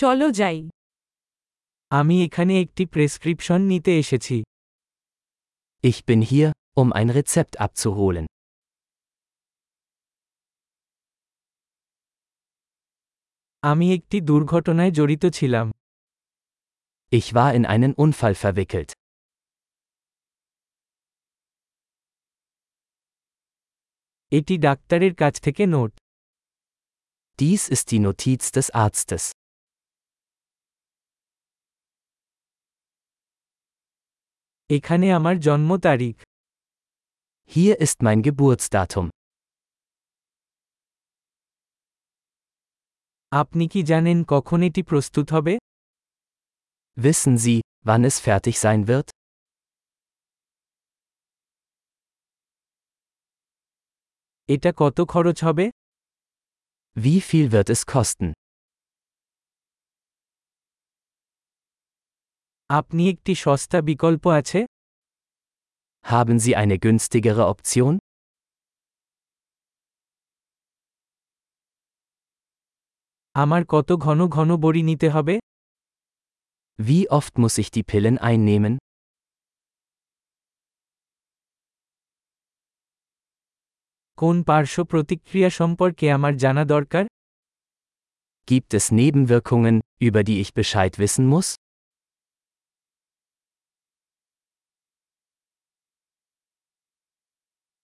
চলো যাই আমি এখানে একটি প্রেসক্রিপশন নিতে এসেছি Ich bin hier, um ein Rezept abzuholen. আমি একটি দুর্ঘটনায় জড়িত ছিলাম Ich war in einen Unfall verwickelt. এটি ডাক্তারের কাছ থেকে note Dies ist die Notiz des Arztes. এখানে আমার জন্ম তারিখ Hier ist mein Geburtsdatum. আপনি কি জানেন কখন এটি প্রস্তুত হবে Wissen Sie, wann es fertig sein wird? এটা কত খরচ হবে Wie viel wird es kosten? আপনি একটি সস্তা বিকল্প আছে Haben Sie eine günstigere Option? আমার কত ঘন ঘন বড়ি নিতে হবে Wie oft muss ich die Pillen einnehmen? কোন পার্শ্ব প্রতিক্রিয়া সম্পর্কে আমার জানা দরকার Gibt es Nebenwirkungen, über die ich Bescheid wissen muss?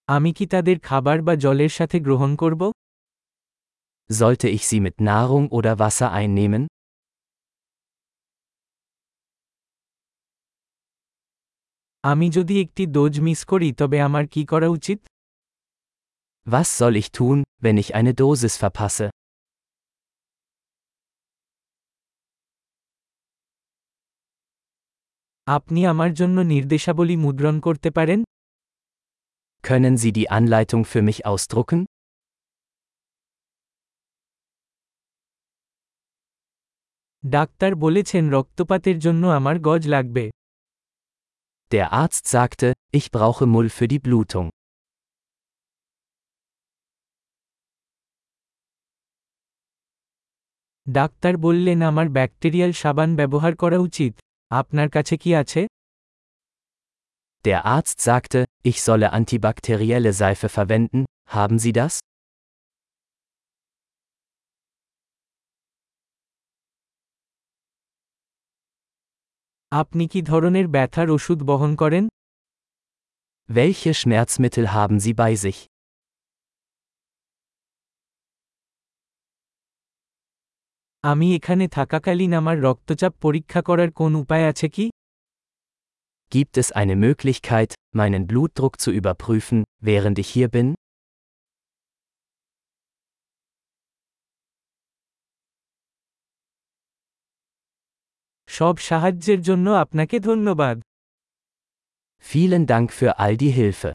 আমি কি তাদের খাবার বা জলের সাথে গ্রহণ করব Sollte ich sie mit Nahrung oder Wasser einnehmen? আমি যদি একটি ডোজ মিস করি তবে আমার কি করা উচিত Was soll ich tun, wenn ich eine Dosis verpasse? আপনি আমার জন্য নির্দেশাবলী মুদ্রণ করতে পারেন Können Sie die Anleitung für mich ausdrucken? Doctor বলেছেন রক্তপাতের জন্য আমার গজ লাগবে Der Arzt sagte, ich brauche Mull für die Blutung. Doctor বললেন আমার ব্যাকটেরিয়াল সাবান ব্যবহার করা উচিত আপনার কাছে কি আছে Der Arzt sagte, ich solle antibakterielle Seife verwenden, haben Sie das? আপনি কি ধরনের ব্যথার ওষুধ বহন করেন Welche Schmerzmittel haben Sie bei sich? আমি এখানে থাকাকালীন আমার রক্তচাপ পরীক্ষা করার কোন উপায় আছে কি Gibt es eine Möglichkeit, meinen Blutdruck zu überprüfen, während ich hier bin? সব সাহায্যের জন্য আপনাকে ধন্যবাদ Vielen Dank für all die Hilfe.